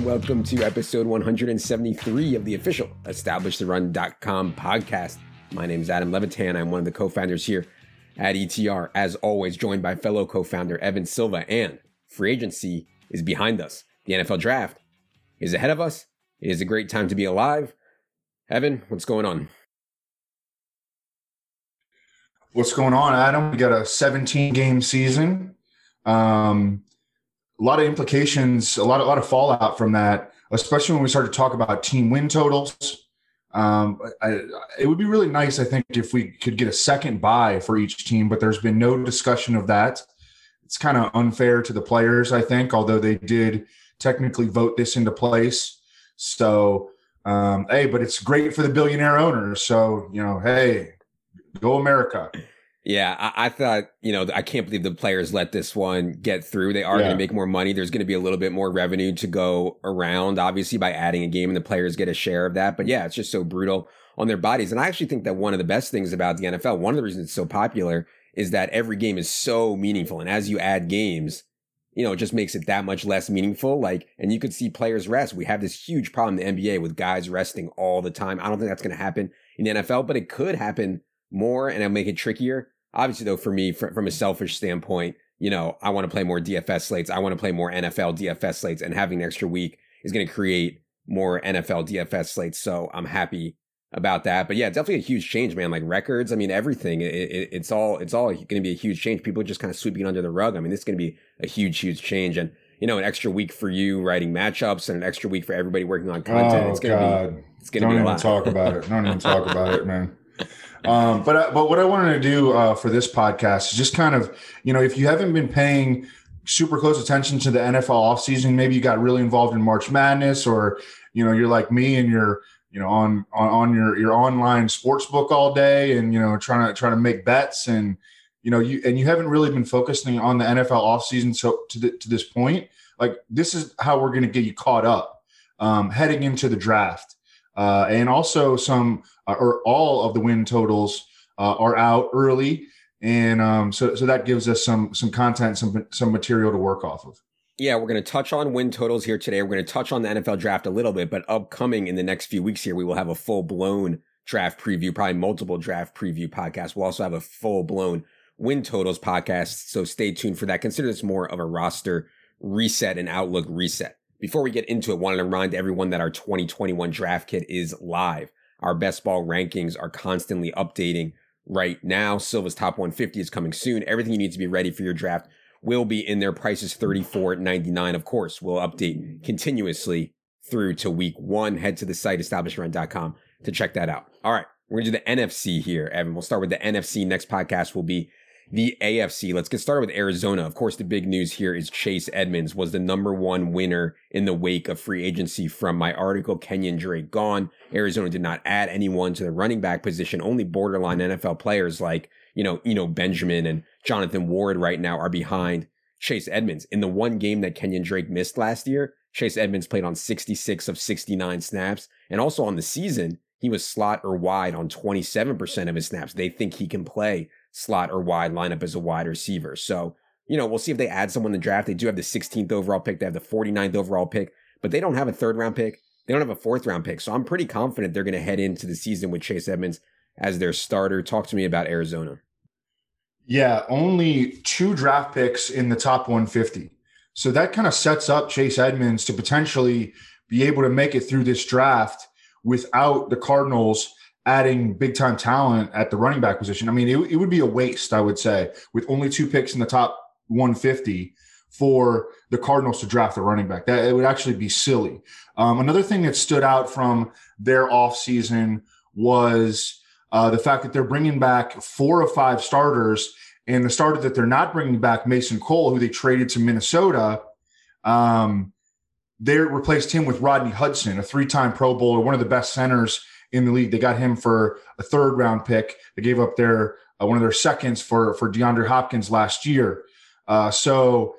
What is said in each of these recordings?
And welcome to episode 173 of the official EstablishTheRun.com podcast. My name is Adam Levitan. I'm one of the co-founders here at ETR. As always, joined by fellow co-founder Evan Silva, and free agency is behind us. The NFL draft is ahead of us. It is a great time to be alive. Evan, what's going on? What's going on, Adam? We got a 17 game season. Um, a lot of implications, a lot, a lot of fallout from that, especially when we start to talk about team win totals. Um, I, it would be really nice, I think, if we could get a second bye for each team, but there's been no discussion of that. It's kind of unfair to the players, I think, although they did technically vote this into place. So, um, hey, but it's great for the billionaire owners. So, you know, hey, go America. Yeah, I, I, thought, you know, I can't believe the players let this one get through. They are yeah. going to make more money. There's going to be a little bit more revenue to go around, obviously, by adding a game, and the players get a share of that. But yeah, it's just so brutal on their bodies. And I actually think that one of the best things about the NFL, one of the reasons it's so popular, is that every game is so meaningful. And as you add games, you know, it just makes it that much less meaningful. Like, and you could see players rest. We have this huge problem in the NBA with guys resting all the time. I don't think that's going to happen in the NFL, but it could happen more and it'll make it trickier. Obviously, though, for me, from, from a selfish standpoint, you know, I want to play more DFS slates. I want to play more NFL DFS slates, and having an extra week is going to create more NFL DFS slates. So I'm happy about that. But yeah, definitely a huge change, man. Like records, I mean, everything. It, it, it's all it's all going to be a huge change. People are just kind of sweeping under the rug. I mean, this is going to be a huge, huge change, and you know, an extra week for you writing matchups and an extra week for everybody working on content. Oh, it's going to be it's going to be a even lot. talk about it. Don't even talk about it, man. Um, but uh, but what I wanted to do uh, for this podcast is just kind of you know if you haven't been paying super close attention to the NFL offseason, maybe you got really involved in March Madness, or you know you're like me and you're you know on on, on your your online sports book all day and you know trying to trying to make bets and you know you and you haven't really been focusing on the NFL offseason so to the, to this point like this is how we're going to get you caught up um, heading into the draft. Uh, and also some or all of the win totals uh, are out early, and um, so so that gives us some some content, some some material to work off of. Yeah, we're going to touch on win totals here today. We're going to touch on the NFL draft a little bit, but upcoming in the next few weeks here, we will have a full blown draft preview, probably multiple draft preview podcasts. We'll also have a full blown win totals podcast. So stay tuned for that. Consider this more of a roster reset and outlook reset. Before we get into it, I wanted to remind everyone that our 2021 draft kit is live. Our best ball rankings are constantly updating right now. Silva's top 150 is coming soon. Everything you need to be ready for your draft will be in there. Prices 34.99. Of course, we'll update continuously through to week one. Head to the site EstablishTheRun.com to check that out. All right. We're to do the NFC here, Evan. We'll start with the NFC. Next podcast will be the AFC. Let's get started with Arizona. Of course, the big news here is Chase Edmonds was the number one winner in the wake of free agency from my article, Kenyan Drake gone. Arizona did not add anyone to the running back position. Only borderline NFL players like, you know, Eno Benjamin and Jonathan Ward right now are behind Chase Edmonds. In the one game that Kenyan Drake missed last year, Chase Edmonds played on 66 of 69 snaps. And also on the season, he was slot or wide on 27% of his snaps. They think he can play slot or wide lineup as a wide receiver. So, you know, we'll see if they add someone in the draft. They do have the 16th overall pick. They have the 49th overall pick, but they don't have a third round pick. They don't have a fourth round pick. So I'm pretty confident they're going to head into the season with Chase Edmonds as their starter. Talk to me about Arizona. Yeah, only two draft picks in the top 150. So that kind of sets up Chase Edmonds to potentially be able to make it through this draft without the Cardinals adding big time talent at the running back position. I mean, it, it would be a waste, I would say, with only two picks in the top 150 for the Cardinals to draft a running back. That it would actually be silly. Um, another thing that stood out from their offseason was uh, the fact that they're bringing back four or five starters, and the starter that they're not bringing back, Mason Cole, who they traded to Minnesota. Um, they replaced him with Rodney Hudson, a three-time Pro Bowler, one of the best centers in the league. They got him for a third round pick. They gave up their uh, one of their seconds for for DeAndre Hopkins last year. Uh, so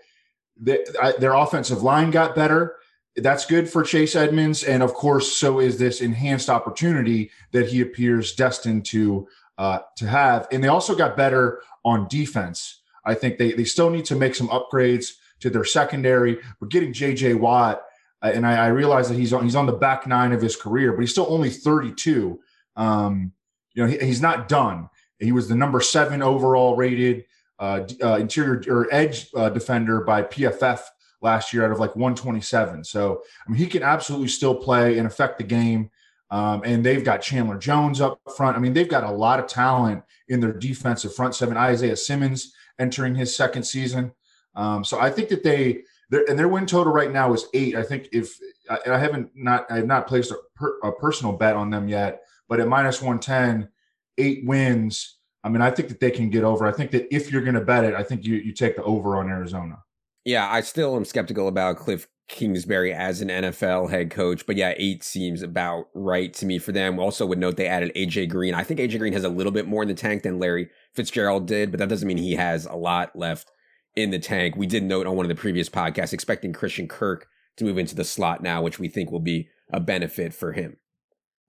I, their offensive line got better. That's good for Chase Edmonds, and of course, so is this enhanced opportunity that he appears destined to uh, to have. And they also got better on defense. I think they they still need to make some upgrades to their secondary. But getting J.J. Watt, and I, I, realize that he's on he's on the back nine of his career, but he's still only 32. Um, you know, he, he's not done. He was the number seven overall rated uh, uh, interior or edge uh, defender by PFF last year out of like 127. So I mean, he can absolutely still play and affect the game. Um, and they've got Chandler Jones up front. I mean, they've got a lot of talent in their defensive front seven. Isaiah Simmons entering his second season. Um, so I think that they and their win total right now is eight. I think if I, haven't not I have not placed a, per, a, personal bet on them yet, but at minus one ten, eight wins. I mean, I think that they can get over. I think that if you're going to bet it, I think you you take the over on Arizona. Yeah, I still am skeptical about Cliff Kingsbury as an NFL head coach, but yeah, eight seems about right to me for them. Also, would note they added AJ Green. I think AJ Green has a little bit more in the tank than Larry Fitzgerald did, but that doesn't mean he has a lot left in the tank. We did note on one of the previous podcasts expecting Christian Kirk to move into the slot now, which we think will be a benefit for him.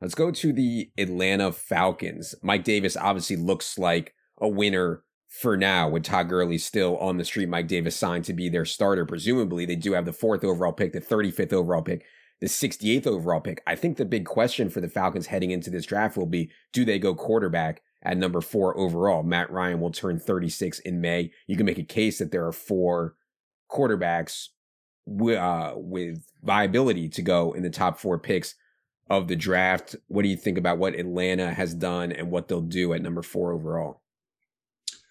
Let's go to the Atlanta Falcons. Mike Davis obviously looks like a winner for now with Todd Gurley still on the street. Mike Davis signed to be their starter. Presumably, they do have the fourth overall pick, the 35th overall pick, the 68th overall pick. I think the big question for the Falcons heading into this draft will be do they go quarterback at number four overall? Matt Ryan will turn 36 in May. You can make a case that there are four quarterbacks uh, with viability to go in the top four picks of the draft. What do you think about what Atlanta has done and what they'll do at number four overall?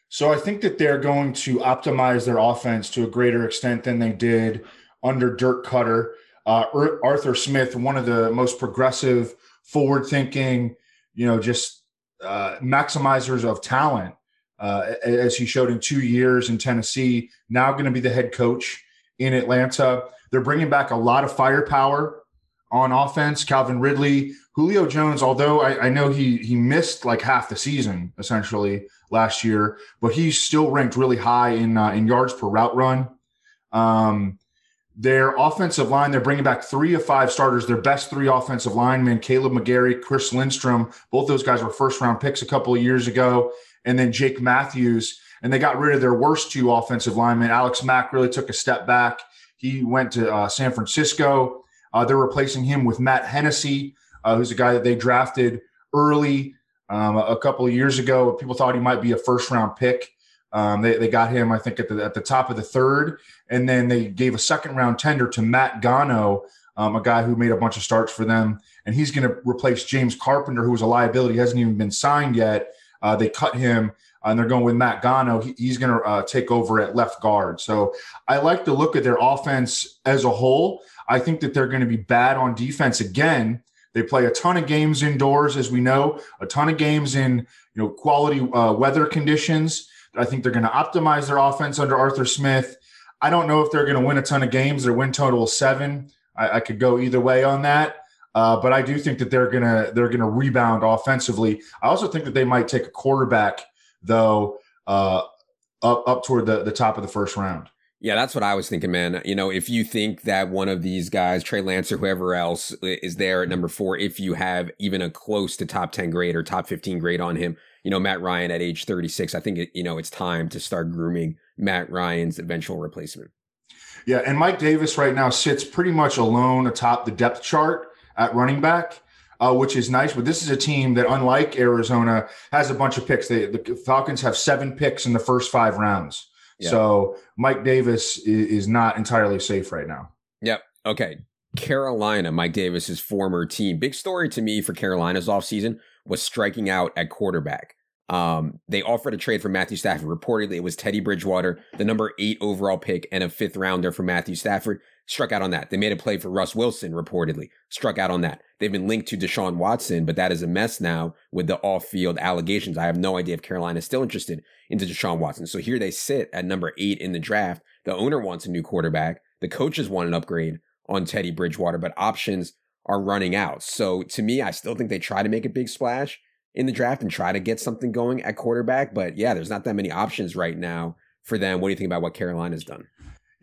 So I think that they're going to optimize their offense to a greater extent than they did under Dirk Koetter. Uh, Arthur Smith, one of the most progressive, forward-thinking, you know, just uh, maximizers of talent, uh, as he showed in two years in Tennessee. Now going to be the head coach in Atlanta. They're bringing back a lot of firepower on offense. Calvin Ridley, Julio Jones, although I, I, know he he missed like half the season essentially last year, but he's still ranked really high in uh, in yards per route run. Um, their offensive line, they're bringing back three of five starters. Their best three offensive linemen, Kaleb McGary, Chris Lindstrom. Both those guys were first round picks a couple of years ago. And then Jake Matthews. And they got rid of their worst two offensive linemen. Alex Mack really took a step back. He went to uh, San Francisco. Uh, they're replacing him with Matt Hennessy, uh, who's a guy that they drafted early um, a couple of years ago. People thought he might be a first round pick. Um, they, they got him, I think, at the, at the top of the third. And then they gave a second round tender to Matt Gono, um, a guy who made a bunch of starts for them. And he's going to replace James Carpenter, who was a liability, he hasn't even been signed yet. Uh, they cut him and they're going with Matt Gono. He, he's going to uh, take over at left guard. So I like to look at their offense as a whole. I think that they're going to be bad on defense again. They play a ton of games indoors, as we know, a ton of games in you know quality uh, weather conditions. I think they're going to optimize their offense under Arthur Smith. I don't know if they're going to win a ton of games. Their win total is seven. I, I could go either way on that. Uh, but I do think that they're gonna they're gonna rebound offensively. I also think that they might take a quarterback though uh, up up toward the the top of the first round. Yeah, that's what I was thinking, man. You know, if you think that one of these guys, Trey Lance or whoever else, is there at number four, if you have even a close to top 10 grade or top 15 grade on him, you know, Matt Ryan at age 36, I think, it, you know, it's time to start grooming Matt Ryan's eventual replacement. Yeah. And Mike Davis right now sits pretty much alone atop the depth chart at running back. Uh, which is nice. But this is a team that, unlike Arizona, has a bunch of picks. They, the Falcons have seven picks in the first five rounds. So Mike Davis is, is not entirely safe right now. Yep. Okay. Carolina, Mike Davis's former team. Big story to me for Carolina's offseason was striking out at quarterback. Um, they offered a trade for Matthew Stafford. Reportedly, it was Teddy Bridgewater, the number eight overall pick, and a fifth rounder for Matthew Stafford. Struck out on that. They made a play for Russ Wilson, reportedly. Struck out on that. They've been linked to Deshaun Watson, but that is a mess now with the off field allegations. I have no idea if Carolina is still interested into Deshaun Watson. So here they sit at number eight in the draft. The owner wants a new quarterback. The coaches want an upgrade on Teddy Bridgewater, but options are running out. So to me, I still think they try to make a big splash in the draft and try to get something going at quarterback. But yeah, there's not that many options right now for them. What do you think about what Carolina's done?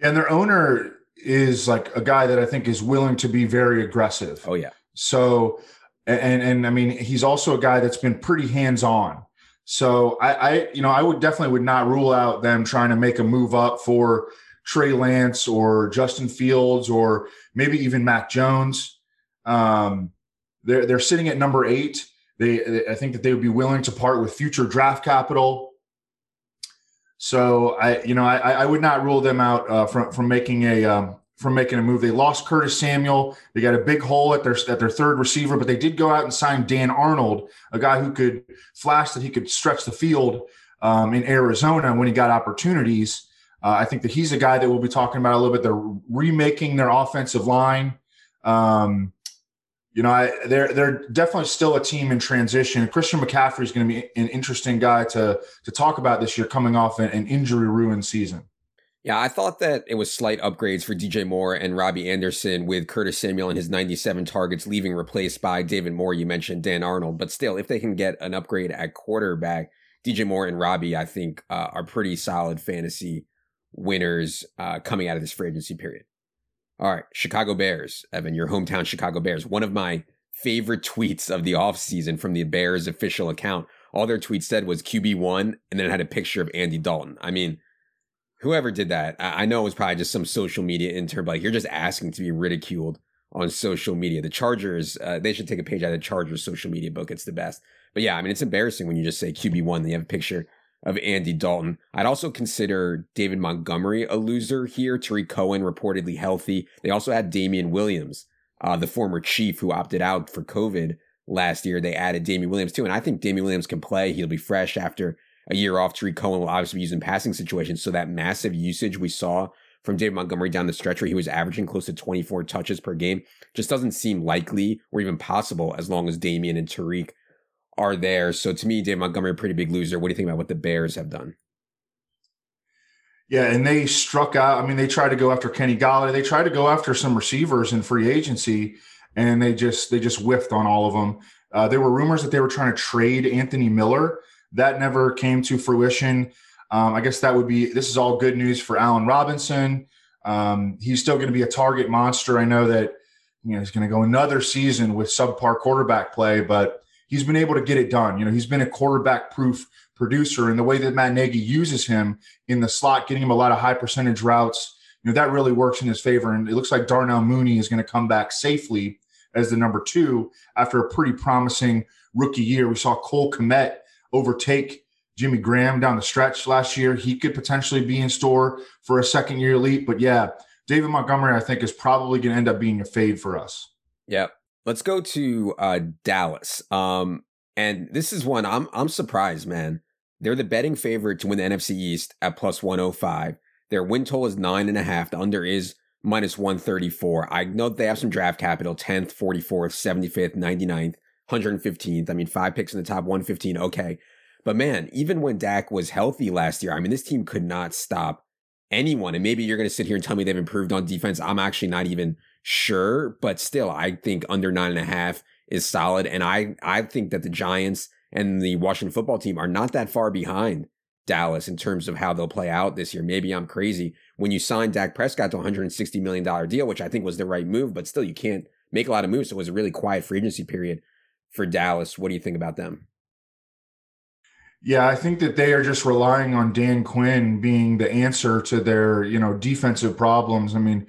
And their owner is like a guy that I think is willing to be very aggressive. Oh yeah. So and and I mean he's also a guy that's been pretty hands on. So I, I you know I would definitely would not rule out them trying to make a move up for Trey Lance or Justin Fields or maybe even Mac Jones. Um, they're they're sitting at number eight. They I think that they would be willing to part with future draft capital. So I you know I I would not rule them out uh, from from making a um, from making a move. They lost Curtis Samuel. They got a big hole at their at their third receiver, but they did go out and sign Dan Arnold, a guy who could flash that he could stretch the field um, in Arizona when he got opportunities. Uh, I think that he's a guy that we'll be talking about a little bit. They're remaking their offensive line. Um, you know, I, they're they're definitely still a team in transition. Christian McCaffrey is going to be an interesting guy to to talk about this year, coming off an, an injury ruined season. Yeah, I thought that it was slight upgrades for DJ Moore and Robbie Anderson with Curtis Samuel and his 97 targets leaving replaced by David Moore. You mentioned Dan Arnold, but still, if they can get an upgrade at quarterback, DJ Moore and Robbie, I think, uh, are pretty solid fantasy winners uh, coming out of this free agency period. All right, Chicago Bears, Evan, your hometown Chicago Bears. One of my favorite tweets of the offseason from the Bears official account. All their tweets said was QB1, and then it had a picture of Andy Dalton. I mean, whoever did that, I know it was probably just some social media intern, but like, you're just asking to be ridiculed on social media. The Chargers, uh, they should take a page out of the Chargers social media book. It's the best. But yeah, I mean, it's embarrassing when you just say QB1, then you have a picture of Andy Dalton. I'd also consider David Montgomery a loser here. Tarik Cohen reportedly healthy. They also had Damien Williams, uh, the former chief who opted out for COVID last year. They added Damien Williams too. And I think Damien Williams can play. He'll be fresh after a year off. Tarik Cohen will obviously be used in passing situations. So that massive usage we saw from David Montgomery down the stretch where he was averaging close to 24 touches per game just doesn't seem likely or even possible as long as Damien and Tarik are there. So to me, Dave Montgomery, a pretty big loser. What do you think about what the Bears have done? Yeah, and they struck out. I mean, they tried to go after Kenny Golladay. They tried to go after some receivers in free agency, and they just they just whiffed on all of them. Uh, there were rumors that they were trying to trade Anthony Miller. That never came to fruition. Um, I guess that would be this is all good news for Allen Robinson. Um, he's still going to be a target monster. I know that you know he's going to go another season with subpar quarterback play, but he's been able to get it done. You know, he's been a quarterback proof producer, and the way that Matt Nagy uses him in the slot, getting him a lot of high percentage routes, you know, that really works in his favor. And it looks like Darnell Mooney is going to come back safely as the number two after a pretty promising rookie year. We saw Cole Kmet overtake Jimmy Graham down the stretch last year. He could potentially be in store for a second year leap. But yeah, David Montgomery, I think, is probably going to end up being a fade for us. Yep. Let's go to uh, Dallas. Um, and this is one I'm I'm surprised, man. They're the betting favorite to win the NFC East at plus 105. Their win total is nine and a half. The under is minus 134. I know they have some draft capital 10th, 44th, 75th, 99th, 115th. I mean, five picks in the top 115. Okay. But man, even when Dak was healthy last year, I mean, this team could not stop anyone. And maybe you're going to sit here and tell me they've improved on defense. I'm actually not even sure, but still, I think under nine and a half is solid. And I, I think that the Giants and the Washington football team are not that far behind Dallas in terms of how they'll play out this year. Maybe I'm crazy. When you signed Dak Prescott to a $160 million deal, which I think was the right move, but still, you can't make a lot of moves. So it was a really quiet free agency period for Dallas. What do you think about them? Yeah, I think that they are just relying on Dan Quinn being the answer to their, you know, defensive problems. I mean,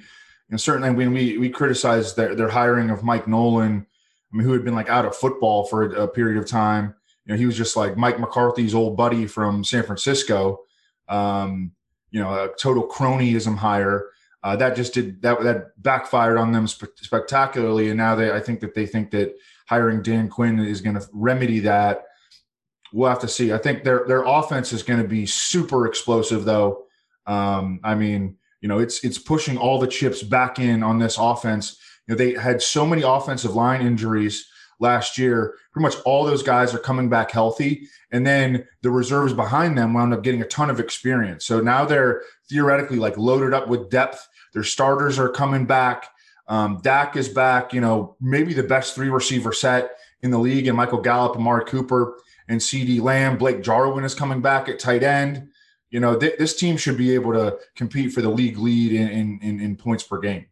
and certainly when we we criticized their, their hiring of Mike Nolan, I mean, who had been like out of football for a, a period of time. You know, he was just like Mike McCarthy's old buddy from San Francisco. Um, you know, a total cronyism hire. Uh, that just did that that backfired on them spe- spectacularly, and now they I think that they think that hiring Dan Quinn is going to remedy that. We'll have to see. I think their their offense is going to be super explosive, though. Um, I mean, you know, it's it's pushing all the chips back in on this offense. You know, they had so many offensive line injuries last year. Pretty much all those guys are coming back healthy, and then the reserves behind them wound up getting a ton of experience. So now they're theoretically like loaded up with depth. Their starters are coming back. Um, Dak is back. You know, maybe the best three receiver set in the league, and Michael Gallup, Amari Cooper, and CeeDee Lamb. Blake Jarwin is coming back at tight end you know, th- this team should be able to compete for the league lead in in, in points per game.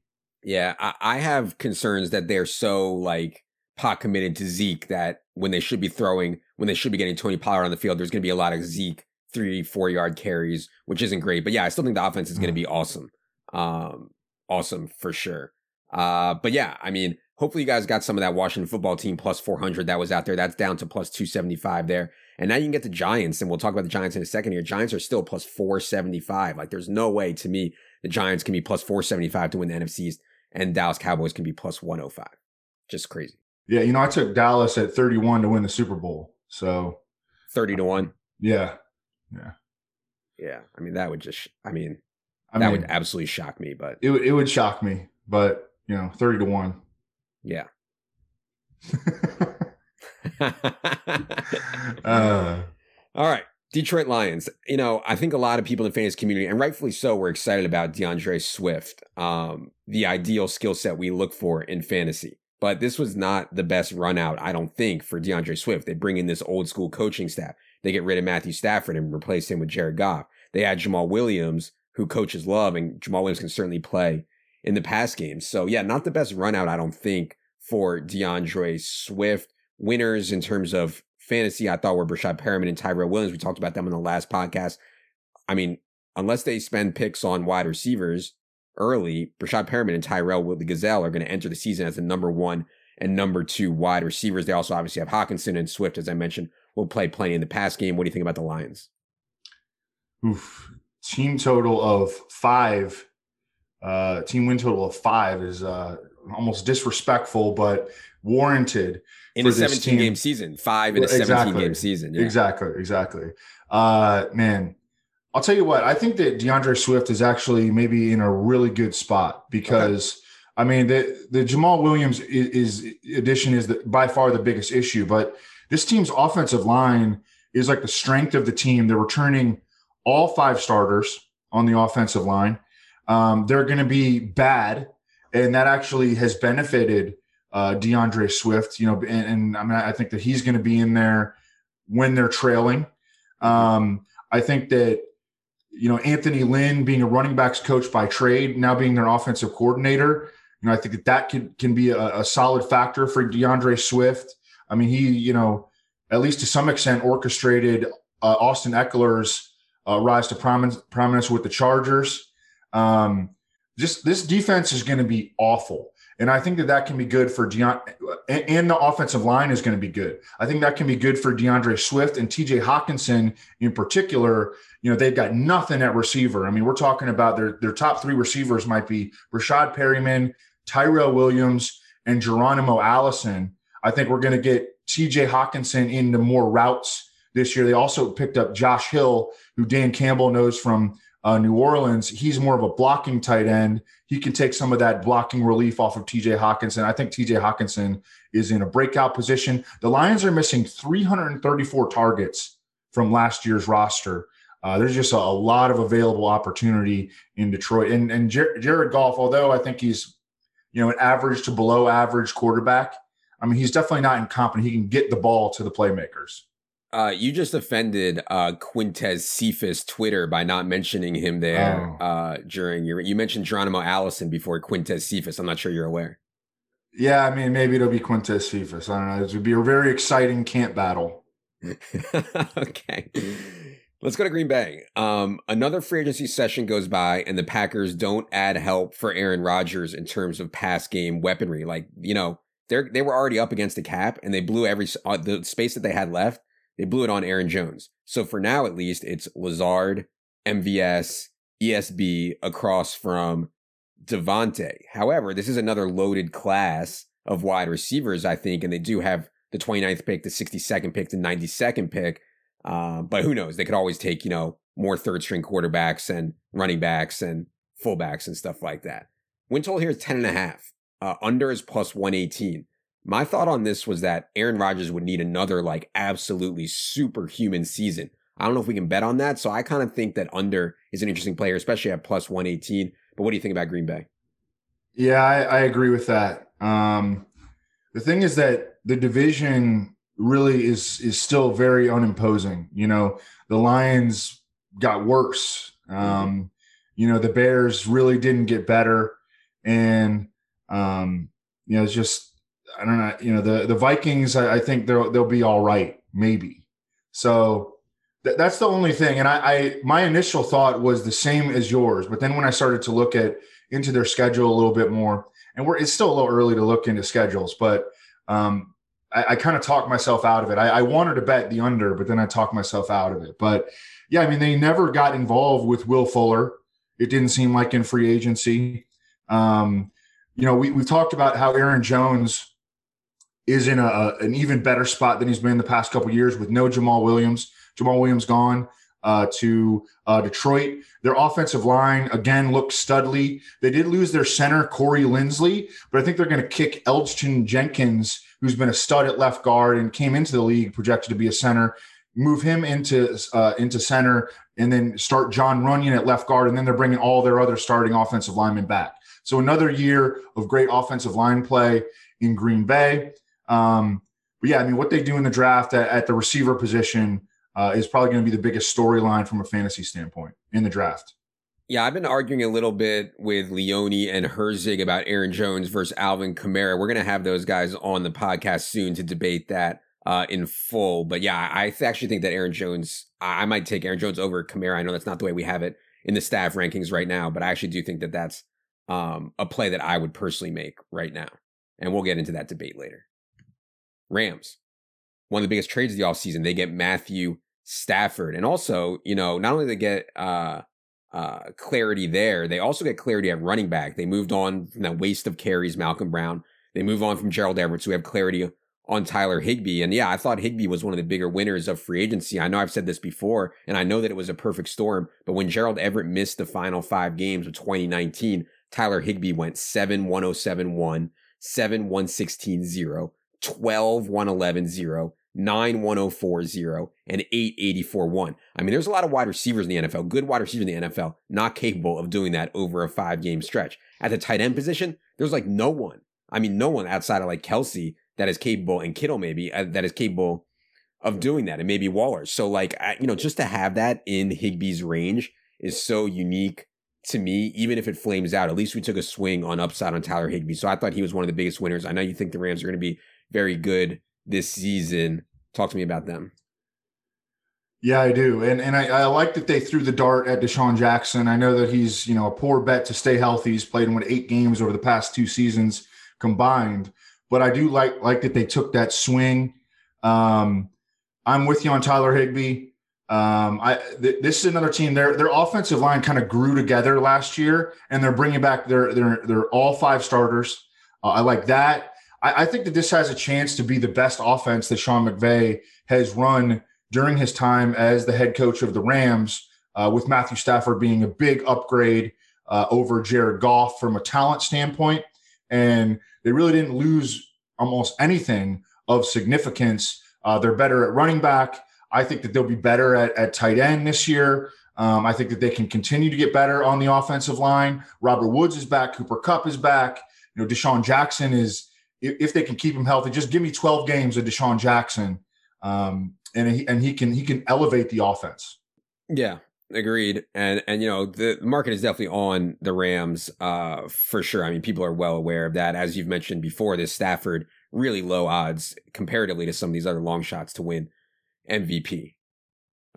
Yeah, I, I have concerns that they're so like pot committed to Zeke that when they should be throwing, when they should be getting Tony Pollard on the field, there's going to be a lot of Zeke three, four yard carries, which isn't great. But yeah, I still think the offense is going to be awesome Um, awesome for sure. Uh, but yeah, I mean, hopefully you guys got some of that Washington football team plus 400 that was out there. That's down to plus 275 there. And now you can get the Giants, and we'll talk about the Giants in a second here. Giants are still plus 475. Like, there's no way to me the Giants can be plus 475 to win the NFCs, and Dallas Cowboys can be plus 105. Just crazy. Yeah, you know, I took Dallas at 31 to win the Super Bowl. So 30 to 1. Yeah. Yeah. Yeah. I mean, that would just, I mean, I that mean, would absolutely shock me, but it, it would shock me. But, you know, 30 to 1. Yeah. uh, All right. Detroit Lions. You know, I think a lot of people in the fans community, and rightfully so, were excited about DeAndre Swift, um, the ideal skill set we look for in fantasy. But this was not the best run out, I don't think, for DeAndre Swift. They bring in this old school coaching staff. They get rid of Matthew Stafford and replace him with Jared Goff. They add Jamaal Williams, who coaches love, and Jamaal Williams can certainly play in the pass game. So yeah, not the best run out, I don't think, for DeAndre Swift. Winners in terms of fantasy, I thought were Breshad Perriman and Tyrell Williams. We talked about them in the last podcast. I mean, unless they spend picks on wide receivers early, Breshad Perriman and Tyrell the Gazelle are going to enter the season as the number one and number two wide receivers. They also obviously have Hockenson and Swift, as I mentioned, will play plenty in the pass game. What do you think about the Lions? Oof. Team total of five. Uh, team win total of five is uh, almost disrespectful, but warranted in a 17 team. game season, five in a 17 game season. Yeah. Exactly, exactly. Uh, man, I'll tell you what. I think that DeAndre Swift is actually maybe in a really good spot because. Okay. I mean, the the Jamaal Williams is, is addition is the, by far the biggest issue, but this team's offensive line is like the strength of the team. They're returning all five starters on the offensive line. Um, they're going to be bad, and that actually has benefited uh, DeAndre Swift. You know, and, and I mean, I think that he's going to be in there when they're trailing. Um, I think that you know Anthony Lynn being a running backs coach by trade, now being their offensive coordinator. You know, I think that that can can be a, a solid factor for DeAndre Swift. I mean, he you know at least to some extent orchestrated uh, Austin Ekeler's uh, rise to prominence, prominence with the Chargers. Um, just this defense is going to be awful. And I think that that can be good for Deon, and the offensive line is going to be good. I think that can be good for DeAndre Swift and TJ Hockenson in particular. You know, they've got nothing at receiver. I mean, we're talking about their, their top three receivers might be Rashad Perriman, Tyrell Williams, and Geronimo Allison. I think we're going to get TJ Hockenson into more routes this year. They also picked up Josh Hill, who Dan Campbell knows from uh, New Orleans. He's more of a blocking tight end. He can take some of that blocking relief off of TJ Hockenson. I think TJ Hockenson is in a breakout position. The Lions are missing 334 targets from last year's roster. Uh, there's just a, a, lot of available opportunity in Detroit. And, and Jer- Jared Goff, although I think he's, you know, an average to below average quarterback, I mean, he's definitely not incompetent. He can get the ball to the playmakers. Uh, you just offended uh, Quintez Cephus Twitter by not mentioning him there oh. uh, during your. You mentioned Geronimo Allison before Quintez Cephus. I'm not sure you're aware. Yeah, I mean, maybe it'll be Quintez Cephus. I don't know. This would be a very exciting camp battle. okay. Let's go to Green Bay. Um, another free agency session goes by, and the Packers don't add help for Aaron Rodgers in terms of pass game weaponry. Like, you know, they they were already up against the cap, and they blew every uh, the space that they had left they blew it on Aaron Jones. So for now, at least, it's Lazard, MVS, ESB across from Davante. However, this is another loaded class of wide receivers, I think, and they do have the 29th pick, the 62nd pick, the 92nd pick. Uh, but who knows? They could always take, you know, more third string quarterbacks and running backs and fullbacks and stuff like that. Win total here is 10 and a half. Uh, under is plus 118. My thought on this was that Aaron Rodgers would need another like absolutely superhuman season. I don't know if we can bet on that. So I kind of think that under is an interesting player, especially at plus 118. But what do you think about Green Bay? Yeah, I, I agree with that. Um, the thing is that the division really is is still very unimposing. You know, the Lions got worse. Mm-hmm. Um, you know, the Bears really didn't get better, and um, you know, it's just I don't know. You know, the the Vikings. I, I think they'll they'll be all right, maybe. So th- that's the only thing. And I, I, my initial thought was the same as yours, but then when I started to look at into their schedule a little bit more, and we're it's still a little early to look into schedules, but um, I, I kind of talked myself out of it. I, I wanted to bet the under, but then I talked myself out of it. But yeah, I mean, they never got involved with Will Fuller. It didn't seem like in free agency. Um, you know, we, we've talked about how Aaron Jones is in a, an even better spot than he's been in the past couple years with no Jamaal Williams. Jamaal Williams gone uh, to uh, Detroit. Their offensive line again looked studly. They did lose their center Corey Linsley, but I think they're going to kick Elgton Jenkins, who's been a stud at left guard and came into the league projected to be a center, move him into uh, into center, and then start Jon Runyan at left guard, and then they're bringing all their other starting offensive linemen back. So another year of great offensive line play in Green Bay. Um, but yeah, I mean, what they do in the draft at, at the receiver position uh, is probably going to be the biggest storyline from a fantasy standpoint in the draft. Yeah, I've been arguing a little bit with Leone and Herzig about Aaron Jones versus Alvin Kamara. We're going to have those guys on the podcast soon to debate that uh, in full. But yeah, I actually think that Aaron Jones, I might take Aaron Jones over Kamara. I know that's not the way we have it in the staff rankings right now, but I actually do think that that's um, a play that I would personally make right now. And we'll get into that debate later. Rams, one of the biggest trades of the offseason. They get Matthew Stafford. And also, you know, not only they get uh, uh, clarity there, they also get clarity at running back. They moved on from that waste of carries, Malcolm Brown. They move on from Gerald Everett. So we have clarity on Tyler Higbee. And yeah, I thought Higbee was one of the bigger winners of free agency. I know I've said this before, and I know that it was a perfect storm. But when Gerald Everett missed the final five games of 2019, Tyler Higbee went 7 107 1, 7 116 0, 12 111 0, 9 104 0, and 8 84 1. I mean, there's a lot of wide receivers in the NFL, good wide receivers in the NFL, not capable of doing that over a five game stretch. At the tight end position, there's like no one. I mean, no one outside of like Kelce that is capable, and Kittle maybe, uh, that is capable of doing that, and maybe Waller. So, like, I, you know, just to have that in Higbee's range is so unique to me, even if it flames out, at least we took a swing on upside on Tyler Higbee. So I thought he was one of the biggest winners. I know you think the Rams are going to be very good this season. Talk to me about them. Yeah, I do, and and I, I, like that they threw the dart at DeSean Jackson. I know that he's you know a poor bet to stay healthy. He's played in what eight games over the past two seasons combined, but I do like like that they took that swing. Um, I'm with you on Tyler Higbee. Um, I th- this is another team. Their their offensive line kind of grew together last year, and they're bringing back their their their all five starters. Uh, I like that. I, I, think that this has a chance to be the best offense that Sean McVay has run during his time as the head coach of the Rams. Uh, with Matthew Stafford being a big upgrade uh, over Jared Goff from a talent standpoint, and they really didn't lose almost anything of significance. Uh, they're better at running back. I think that they'll be better at, at tight end this year. Um, I think that they can continue to get better on the offensive line. Robert Woods is back. Cooper Kupp is back. You know, DeSean Jackson is, if they can keep him healthy, just give me 12 games of DeSean Jackson. Um, and he, and he can, he can elevate the offense. Yeah, agreed. And, and, you know, the market is definitely on the Rams, uh, for sure. I mean, people are well aware of that. As you've mentioned before, this Stafford really low odds comparatively to some of these other long shots to win MVP.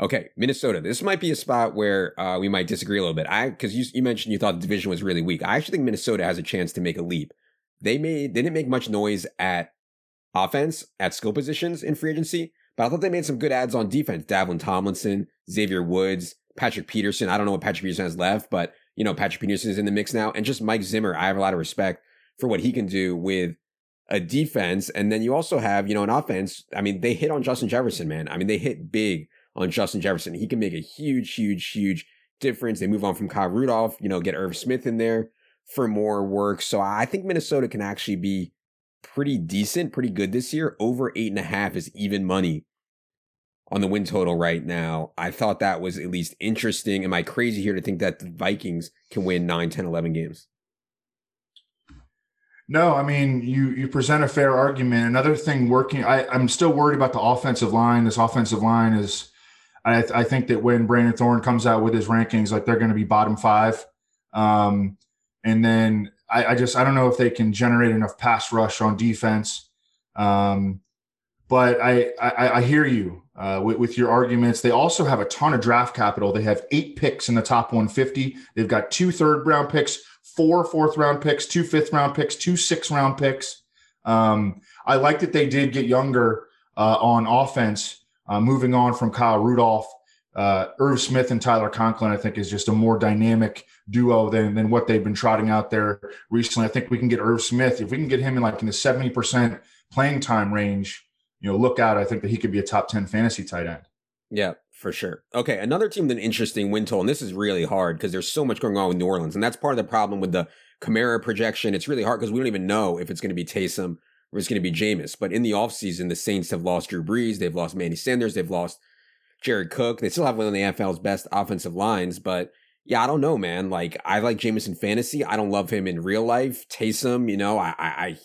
Okay, Minnesota. This might be a spot where uh, we might disagree a little bit. I because you you mentioned you thought the division was really weak. I actually think Minnesota has a chance to make a leap. They made they didn't make much noise at offense at skill positions in free agency, but I thought they made some good ads on defense. Dalvin Tomlinson, Xavier Woods, Patrick Peterson. I don't know what Patrick Peterson has left, but you know Patrick Peterson is in the mix now, and just Mike Zimmer. I have a lot of respect for what he can do with a defense. And then you also have, you know, an offense. I mean, they hit on Justin Jefferson, man. I mean, they hit big on Justin Jefferson. He can make a huge, huge, huge difference. They move on from Kyle Rudolph, you know, get Irv Smith in there for more work. So I think Minnesota can actually be pretty decent, pretty good this year. Over eight and a half is even money on the win total right now. I thought that was at least interesting. Am I crazy here to think that the Vikings can win 9, 10, 11 games? No, I mean you you present a fair argument. Another thing working, I, I'm still worried about the offensive line. This offensive line is, I, I think that when Brandon Thorn comes out with his rankings, like they're going to be bottom five, um, and then I, I, just I don't know if they can generate enough pass rush on defense. Um, but I, I, I hear you. uh, with, with, your arguments. They also have a ton of draft capital. They have eight picks in the top 150. They've got two third round picks, four fourth round picks, two fifth round picks, two sixth round picks. Um, I like that they did get younger uh, on offense, uh, moving on from Kyle Rudolph. Uh, Irv Smith and Tyler Conklin, I think, is just a more dynamic duo than, than what they've been trotting out there recently. I think we can get Irv Smith if we can get him in like in the seventy percent playing time range you know, look out. I think that he could be a top 10 fantasy tight end. Yeah, for sure. Okay, another team an interesting win total, and this is really hard because there's so much going on with New Orleans, and that's part of the problem with the Kamara projection. It's really hard because we don't even know if it's going to be Taysom or it's going to be Jameis. But in the offseason, the Saints have lost Drew Brees, they've lost Manny Sanders, they've lost Jared Cook. They still have one of the NFL's best offensive lines, but yeah, I don't know, man. Like I like Jameis in fantasy. I don't love him in real life. Taysom, you know, I I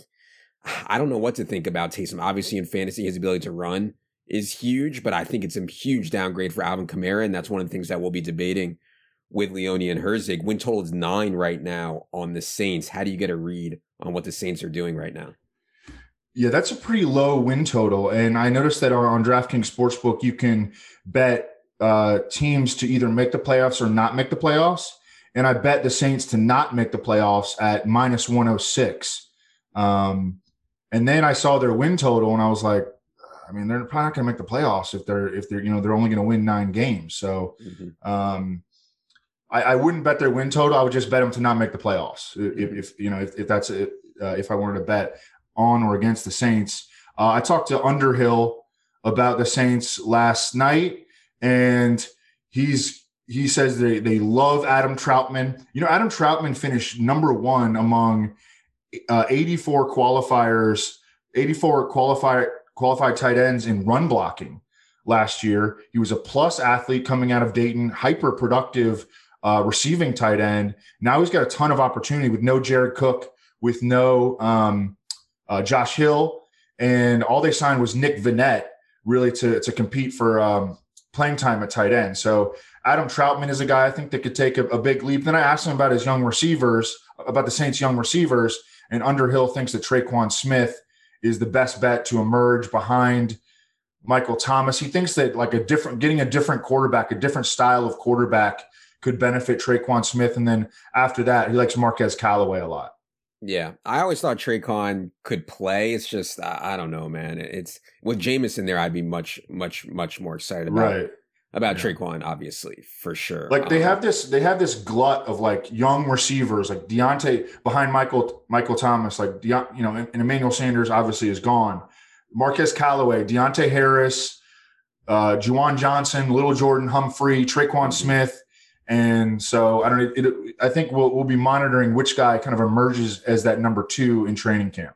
I don't know what to think about Taysom. Obviously, in fantasy, his ability to run is huge, but I think it's a huge downgrade for Alvin Kamara, and that's one of the things that we'll be debating with Leone and Herzig. Win total is nine right now on the Saints. How do you get a read on what the Saints are doing right now? Yeah, that's a pretty low win total, and I noticed that on DraftKings Sportsbook you can bet uh, teams to either make the playoffs or not make the playoffs, and I bet the Saints to not make the playoffs at minus one hundred oh six. Um, and then I saw their win total, and I was like, I mean, they're probably not going to make the playoffs if they're if they're you know they're only going to win nine games. So, mm-hmm. um, I, I, wouldn't bet their win total. I would just bet them to not make the playoffs. If, if you know if, if that's it, uh, if I wanted to bet on or against the Saints. Uh, I talked to Underhill about the Saints last night, and he's he says they they love Adam Trautman. You know, Adam Trautman finished number one among uh, 84 qualifiers, 84 qualified qualified tight ends in run blocking last year. He was a plus athlete coming out of Dayton, hyper productive uh, receiving tight end. Now he's got a ton of opportunity with no Jared Cook, with no um, uh, Josh Hill, and all they signed was Nick Vannett really to to compete for um, playing time at tight end. So Adam Trautman is a guy I think that could take a, a big leap. Then I asked him about his young receivers, about the Saints' young receivers, and Underhill thinks that Tre'Quan Smith is the best bet to emerge behind Michael Thomas. He thinks that like a different, getting a different quarterback, a different style of quarterback could benefit Tre'Quan Smith. And then after that, he likes Marquez Callaway a lot. Yeah, I always thought Tre'Quan could play. It's just I don't know, man. It's with Jameis there, I'd be much, much, much more excited about. Right about yeah. Tre'Quan, obviously, for sure. Like they um, have this, they have this glut of like young receivers, like Deonte behind Michael Michael Thomas, like Deont, you know, and Emmanuel Sanders obviously is gone. Marquez Callaway, Deonte Harris, uh, Juwan Johnson, Little Jordan Humphrey, Tre'Quan mm-hmm. Smith, and so I don't. It, I think we'll we'll be monitoring which guy kind of emerges as that number two in training camp.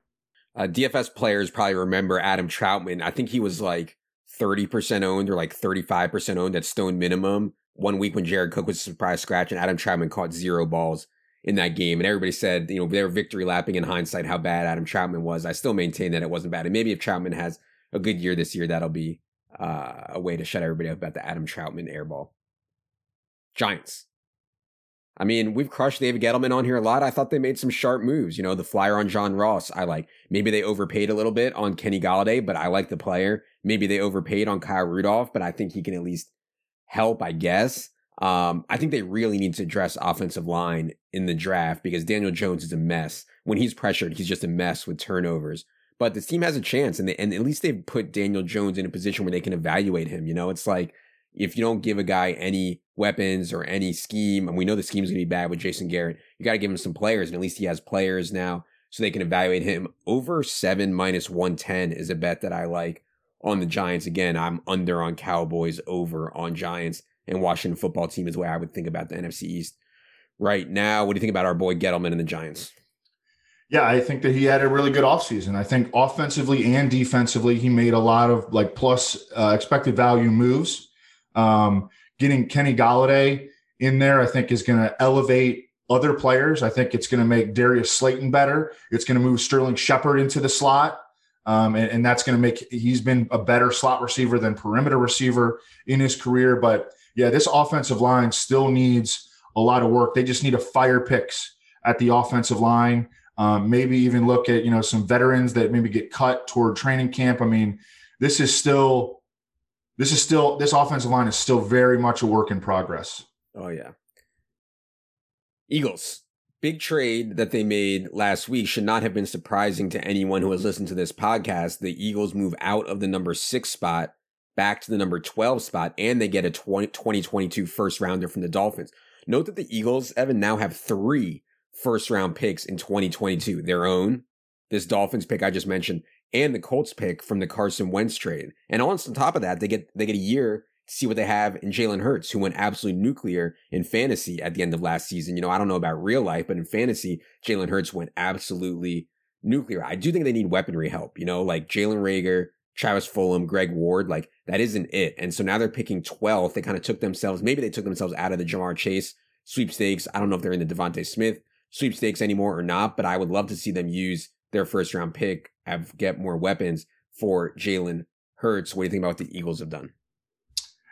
Uh, DFS players probably remember Adam Trautman. I think he was like 30% owned or like 35% owned at stone minimum. One week when Jared Cook was a surprise scratch and Adam Trautman caught zero balls in that game. And everybody said, you know, they were victory lapping in hindsight how bad Adam Trautman was. I still maintain that it wasn't bad. And maybe if Trautman has a good year this year, that'll be uh, a way to shut everybody up about the Adam Trautman airball. Giants. I mean, we've crushed David Gettleman on here a lot. I thought they made some sharp moves. You know, the flyer on John Ross, I like. Maybe they overpaid a little bit on Kenny Golladay, but I like the player. Maybe they overpaid on Kyle Rudolph, but I think he can at least help, I guess. Um, I think they really need to address offensive line in the draft because Daniel Jones is a mess. When he's pressured, he's just a mess with turnovers. But this team has a chance, and they, and at least they've put Daniel Jones in a position where they can evaluate him. You know, it's like if you don't give a guy any weapons or any scheme, and we know the scheme is going to be bad with Jason Garrett, you got to give him some players, and at least he has players now so they can evaluate him. Over seven minus 110 is a bet that I like on the Giants. Again, I'm under on Cowboys, over on Giants, and Washington football team is the way I would think about the NFC East right now. What do you think about our boy Gettleman and the Giants? Yeah, I think that he had a really good offseason. I think offensively and defensively, he made a lot of like plus uh, expected value moves. Um, getting Kenny Golladay in there, I think, is going to elevate other players. I think it's going to make Darius Slayton better. It's going to move Sterling Shepard into the slot. Um, and, and, that's going to make he's been a better slot receiver than perimeter receiver in his career. But yeah, this offensive line still needs a lot of work. They just need a fire picks at the offensive line. Um, maybe even look at you know some veterans that maybe get cut toward training camp. I mean, this is still this is still this offensive line is still very much a work in progress. Oh yeah. Eagles. Big trade that they made last week should not have been surprising to anyone who has listened to this podcast. The Eagles move out of the number six spot back to the number 12 spot, and they get a 20, 2022 first rounder from the Dolphins. Note that the Eagles, Evan, now have three first round picks in 2022 their own, this Dolphins pick I just mentioned, and the Colts pick from the Carson Wentz trade. And on top of that, they get they get a year to see what they have in Jalen Hurts, who went absolutely nuclear in fantasy at the end of last season. You know, I don't know about real life, but in fantasy, Jalen Hurts went absolutely nuclear. I do think they need weaponry help, you know, like Jalen Reagor, Travis Fulgham, Greg Ward, like that isn't it. And so now they're picking 12th. They kind of took themselves, maybe they took themselves out of the Ja'Marr Chase sweepstakes. I don't know if they're in the DeVonta Smith sweepstakes anymore or not, but I would love to see them use their first round pick, have get more weapons for Jalen Hurts. What do you think about what the Eagles have done?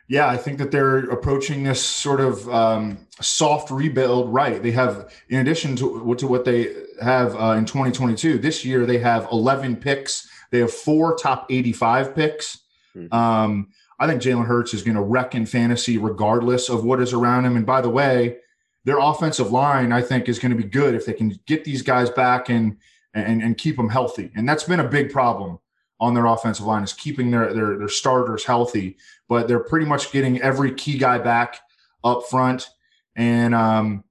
Yeah, I think that they're approaching this sort of um, soft rebuild right. They have, in addition to, to what they have uh, in 2022, this year they have 11 picks. They have four top 85 picks. Mm-hmm. Um, I think Jalen Hurts is going to wreck in fantasy regardless of what is around him. And by the way, their offensive line, I think, is going to be good if they can get these guys back and and, and keep them healthy. And that's been a big problem on their offensive line is keeping their, their their starters healthy. But they're pretty much getting every key guy back up front. And um,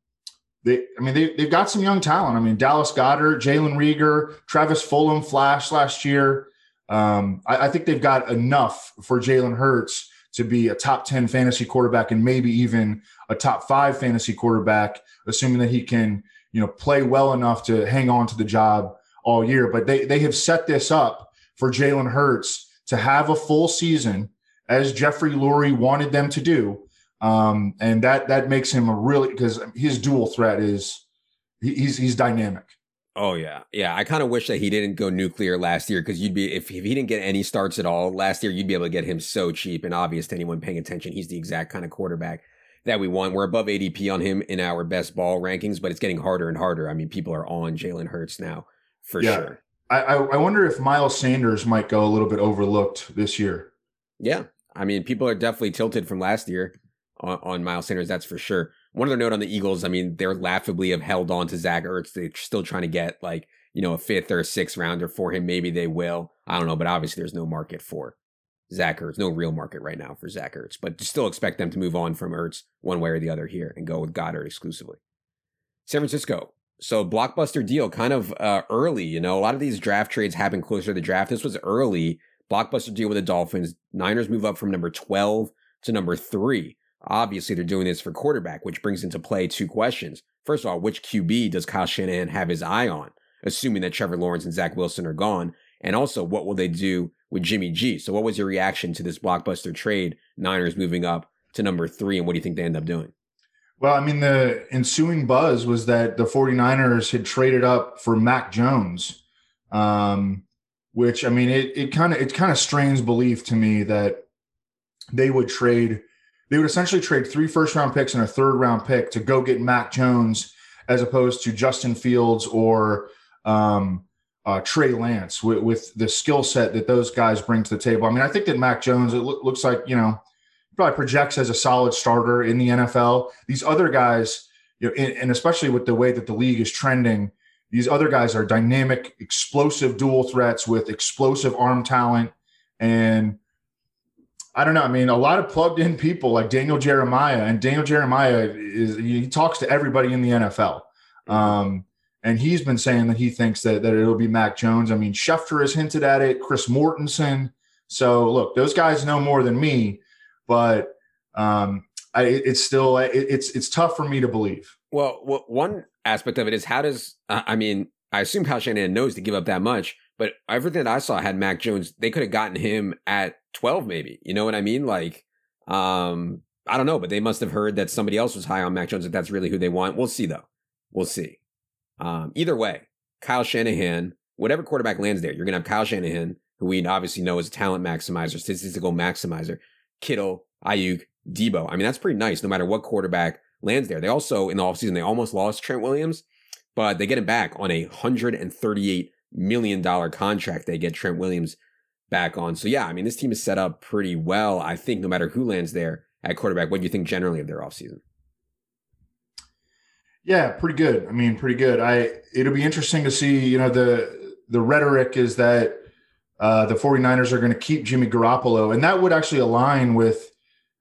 they, I mean, they, they've got some young talent. I mean, Dallas Goedert, Jalen Reagor, Travis Fulgham flash last year. Um, I, I think they've got enough for Jalen Hurts to be a top 10 fantasy quarterback and maybe even a top five fantasy quarterback, assuming that he can, you know, play well enough to hang on to the job all year. But they they have set this up for Jalen Hurts to have a full season as Jeffrey Lurie wanted them to do. Um, and that that makes him a really because his dual threat is he's he's dynamic. Oh yeah, yeah. I kind of wish that he didn't go nuclear last year because you'd be if, if he didn't get any starts at all last year, you'd be able to get him so cheap and obvious to anyone paying attention. He's the exact kind of quarterback that we want. We're above ADP on him in our best ball rankings, but it's getting harder and harder. I mean, people are on Jalen Hurts now for yeah. sure. I, I wonder if Miles Sanders might go a little bit overlooked this year. Yeah, I mean, people are definitely tilted from last year on, on Miles Sanders. That's for sure. One other note on the Eagles, I mean, they're laughably have held on to Zach Ertz. They're still trying to get like, you know, a fifth or a sixth rounder for him. Maybe they will. I don't know, but obviously there's no market for Zach Ertz. No real market right now for Zach Ertz, but still expect them to move on from Ertz one way or the other here and go with Goedert exclusively. San Francisco. So blockbuster deal kind of uh, early, you know, a lot of these draft trades happen closer to the draft. This was early. Blockbuster deal with the Dolphins. Niners move up from number 12 to number three. Obviously, they're doing this for quarterback, which brings into play two questions. First of all, which QB does Kyle Shanahan have his eye on, assuming that Trevor Lawrence and Zach Wilson are gone? And also, what will they do with Jimmy G? So, what was your reaction to this blockbuster trade? Niners moving up to number three, and what do you think they end up doing? Well, I mean, the ensuing buzz was that the 49ers had traded up for Mac Jones, um, which I mean, it it kind of it kind of strains belief to me that they would trade they would essentially trade three first round picks and a third round pick to go get Mac Jones as opposed to Justin Fields or um, uh, Trey Lance with, with the skill set that those guys bring to the table. I mean, I think that Mac Jones, it lo- looks like, you know, probably projects as a solid starter in the NFL. These other guys, you know, and especially with the way that the league is trending, these other guys are dynamic, explosive dual threats with explosive arm talent. And I don't know. I mean, a lot of plugged in people like Daniel Jeremiah, and Daniel Jeremiah is he talks to everybody in the NFL. Um, and he's been saying that he thinks that, that it'll be Mac Jones. I mean, Schefter has hinted at it, Chris Mortensen. So look, those guys know more than me, but um, I, it's still it, it's it's tough for me to believe. Well, well, one aspect of it is how does uh, I mean I assume Kyle Shanahan knows to give up that much, but everything that I saw had Mac Jones. They could have gotten him at 12 maybe. You know what I mean? Like um I don't know, but they must have heard that somebody else was high on Mac Jones if that's really who they want. We'll see though. We'll see. Um either way, Kyle Shanahan, whatever quarterback lands there, you're to have Kyle Shanahan, who we obviously know is a talent maximizer, statistical maximizer, Kittle, Aiyuk, Debo. I mean, that's pretty nice no matter what quarterback lands there. They also in the offseason they almost lost Trent Williams, but they get him back on a $138 million contract. They get Trent Williams back on. So yeah, I mean, this team is set up pretty well. I think no matter who lands there at quarterback, what do you think generally of their offseason? Yeah, pretty good. I mean, pretty good. I it'll be interesting to see, you know, the the rhetoric is that uh, the 49ers are going to keep Jimmy Garoppolo, and that would actually align with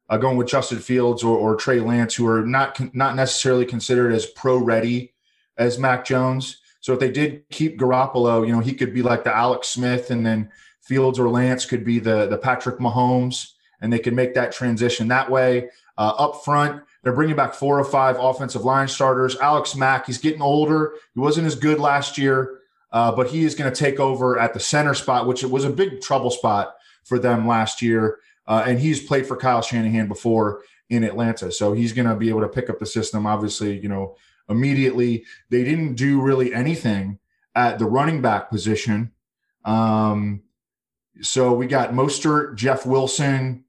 uh, going with Justin Fields or, or Trey Lance, who are not not necessarily considered as pro ready as Mac Jones. So if they did keep Garoppolo, you know, he could be like the Alex Smith, and then Fields or Lance could be the the Patrick Mahomes, and they could make that transition that way. Uh, up front, they're bringing back four or five offensive line starters. Alex Mack, he's getting older. He wasn't as good last year, uh, but he is going to take over at the center spot, which was a big trouble spot for them last year. Uh, and he's played for Kyle Shanahan before in Atlanta, so he's going to be able to pick up the system. Obviously, you know, immediately. They didn't do really anything at the running back position. Um, so we got Mostert, Jeff Wilson,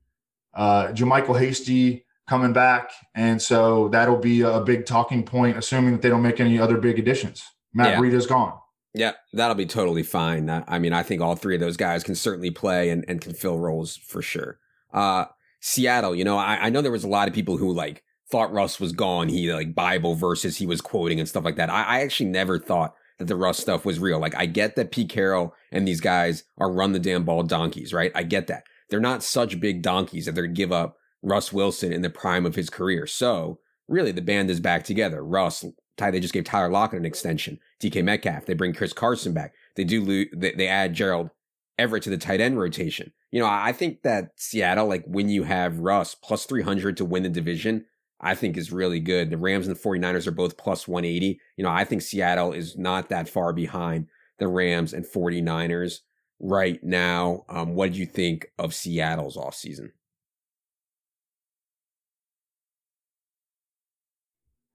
uh, JaMycal Hasty coming back, and so that'll be a big talking point, assuming that they don't make any other big additions. Matt yeah. Breida's gone. Yeah, that'll be totally fine. I mean, I think all three of those guys can certainly play and, and can fill roles for sure. Uh, Seattle, you know, I, I know there was a lot of people who like thought Russ was gone. He like Bible verses he was quoting and stuff like that. I, I actually never thought that the Russ stuff was real. Like I get that Pete Carroll and these guys are run the damn ball donkeys, right? I get that. They're not such big donkeys that they're give up Russ Wilson in the prime of his career. So really the band is back together. Russ, Ty, they just gave Tyler Lockett an extension. DK Metcalf, they bring Chris Carson back. They do Lose, they, they add Gerald Everett to the tight end rotation. You know, I think that Seattle, like when you have Russ plus 300 to win the division, I think is really good. The Rams and the 49ers are both plus 180. You know, I think Seattle is not that far behind the Rams and 49ers right now. Um, what did you think of Seattle's offseason?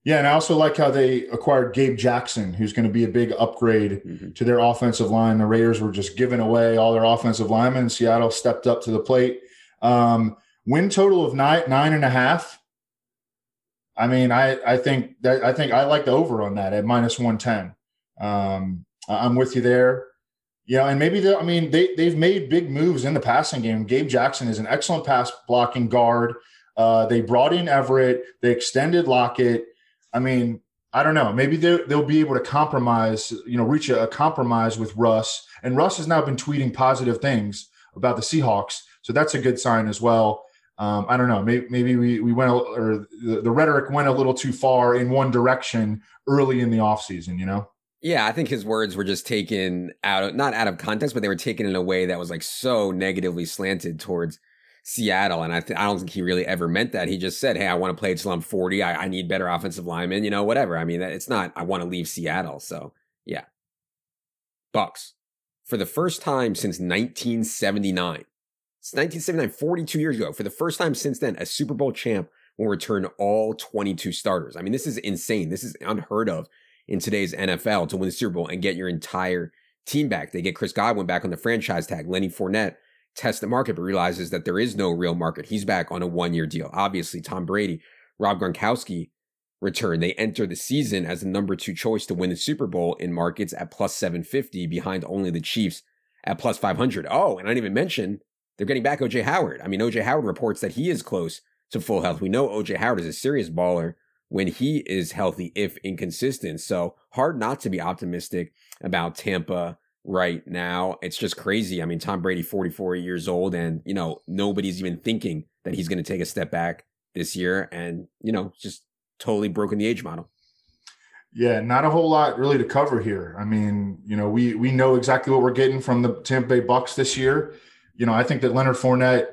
Yeah, and I also like how they acquired Gabe Jackson, who's going to be a big upgrade mm-hmm. to their offensive line. The Raiders were just giving away all their offensive linemen. Seattle stepped up to the plate. Um, win total of nine nine and a half. I mean, I I think that I think I like the over on that at minus one ten. Um, I'm with you there. You know, and maybe I mean they they've made big moves in the passing game. Gabe Jackson is an excellent pass blocking guard. Uh, they brought in Everett. They extended Lockett. I mean, I don't know. Maybe they'll be able to compromise. You know, reach a, a compromise with Russ. And Russ has now been tweeting positive things about the Seahawks, so that's a good sign as well um, I don't know. Maybe, maybe we, we went or the, the, rhetoric went a little too far in one direction early in the offseason, you know? Yeah, I think his words were just taken out of, not out of context, but they were taken in a way that was like so negatively slanted towards Seattle. And I, th- I don't think he really ever meant that. He just said, Hey, I want to play until I'm 40. I, I need better offensive linemen, you know, whatever. I mean, it's not, I want to leave Seattle. So yeah. Bucks for the first time since 1979 it's 1979, 42 years ago. For the first time since then, a Super Bowl champ will return all 22 starters. I mean, this is insane. This is unheard of in today's NFL to win the Super Bowl and get your entire team back. They get Chris Godwin back on the franchise tag. Lenny Fournette tests the market, but realizes that there is no real market. He's back on a one year deal. Obviously, Tom Brady, Rob Gronkowski return. They enter the season as the number two choice to win the Super Bowl in markets at plus 750 behind only the Chiefs at plus 500. Oh, and I didn't even mention they're getting back OJ Howard. I mean, OJ Howard reports that he is close to full health. We know OJ Howard is a serious baller when he is healthy, if inconsistent. So hard not to be optimistic about Tampa right now. It's just crazy. I mean, Tom Brady, 44 years old, and, you know, nobody's even thinking that he's going to take a step back this year and, you know, just totally broken the age model. Yeah, not a whole lot really to cover here. I mean, you know, we we know exactly what we're getting from the Tampa Bay Bucks this year you know, I think that Leonard Fournette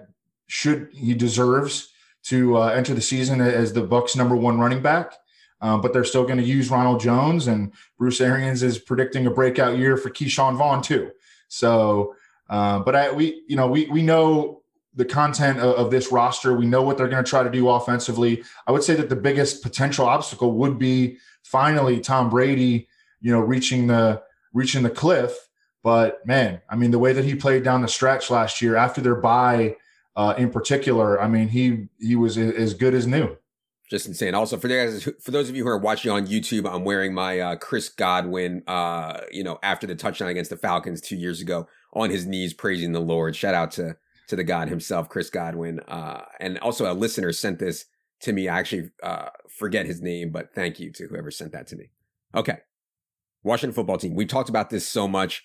should he deserves to uh, enter the season as the Bucks' number one running back. Um, but they're still going to use Ronald Jones, and Bruce Arians is predicting a breakout year for Ke'Shawn Vaughn too. So, uh, but I we you know we we know the content of, of this roster. We know what they're going to try to do offensively. I would say that the biggest potential obstacle would be finally Tom Brady, you know, reaching the reaching the cliff but man, I mean, the way that he played down the stretch last year after their bye, uh, in particular, I mean, he he was as good as new. Just insane. Also, for guys, for those of you who are watching on YouTube, I'm wearing my uh, Chris Godwin, uh, you know, after the touchdown against the Falcons two years ago, on his knees praising the Lord. Shout out to to the God himself, Chris Godwin. Uh, and also a listener sent this to me. I actually uh, forget his name, but thank you to whoever sent that to me. Okay, Washington football team. We talked about this so much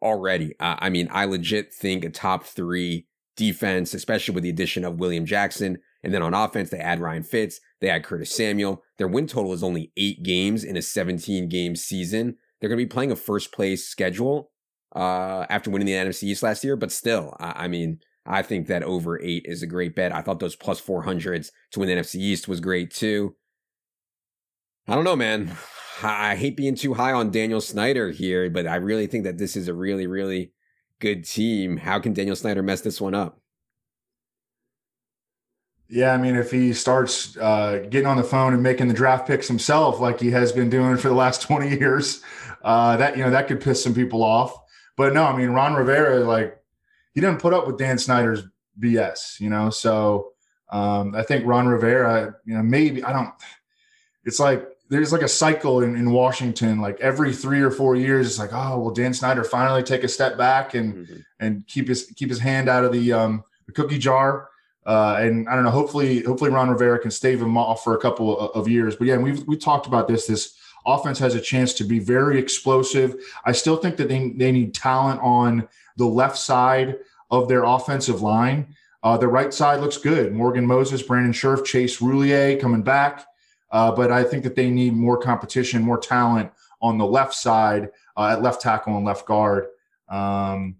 already. Uh, I mean, I legit think a top three defense, especially with the addition of William Jackson. And then on offense, they add Ryan Fitz, they add Curtis Samuel. Their win total is only eight games in a 17 game season. They're going to be playing a first place schedule uh, after winning the NFC East last year, but still, I, I mean, I think that over eight is a great bet. I thought those plus 400s to win the NFC East was great too. I don't know, man. I hate being too high on Daniel Snyder here, but I really think that this is a really, really good team. How can Daniel Snyder mess this one up? Yeah, I mean, if he starts uh, getting on the phone and making the draft picks himself, like he has been doing for the last twenty years, uh, that you know that could piss some people off. But no, I mean, Ron Rivera, like he didn't put up with Dan Snyder's BS, you know. So um, I think Ron Rivera, you know, maybe I don't. It's like there's like a cycle in, in Washington. Like every three or four years, it's like, oh, well, Dan Snyder finally take a step back and mm-hmm. and keep his keep his hand out of the um, the cookie jar. Uh, and I don't know. Hopefully, hopefully Ron Rivera can stave him off for a couple of, years. But yeah, we've we talked about this. This offense has a chance to be very explosive. I still think that they they need talent on the left side of their offensive line. Uh, the right side looks good. Morgan Moses, Brandon Scherff, Chase Roullier coming back. Uh, but I think that they need more competition, more talent on the left side uh, at left tackle and left guard. Um,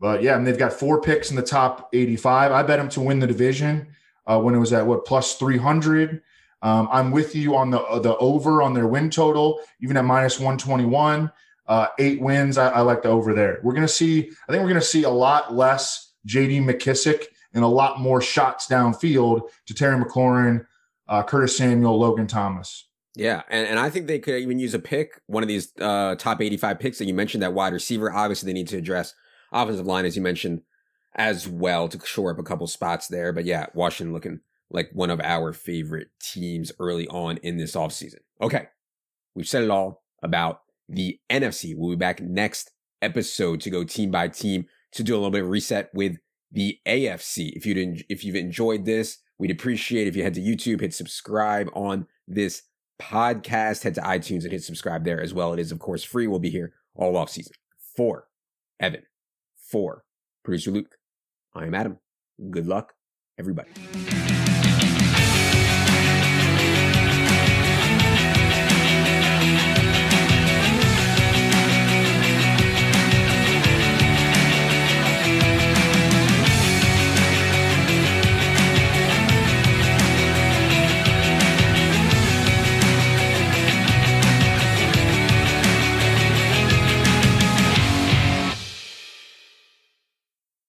but yeah, and they've got four picks in the top 85. I bet them to win the division uh, when it was at what plus 300. Um, I'm with you on the the over on their win total, even at minus 121. Uh, eight wins. I, I, like the over there. We're gonna see. I think we're gonna see a lot less J.D. McKissic and a lot more shots downfield to Terry McLaurin, uh, Curtis Samuel, Logan Thomas. Yeah, and, and I think they could even use a pick, one of these uh, top 85 picks that you mentioned, that wide receiver. Obviously, they need to address offensive line, as you mentioned, as well to shore up a couple spots there. But yeah, Washington looking like one of our favorite teams early on in this offseason. Okay, we've said it all about the NFC. We'll be back next episode to go team by team to do a little bit of reset with the AFC. If you if you've enjoyed this, We'd appreciate if you head to YouTube, hit subscribe on this podcast, head to iTunes and hit subscribe there as well. It is, of course, free. We'll be here all off season. For Evan, for producer Luke, I am Adam. Good luck, everybody.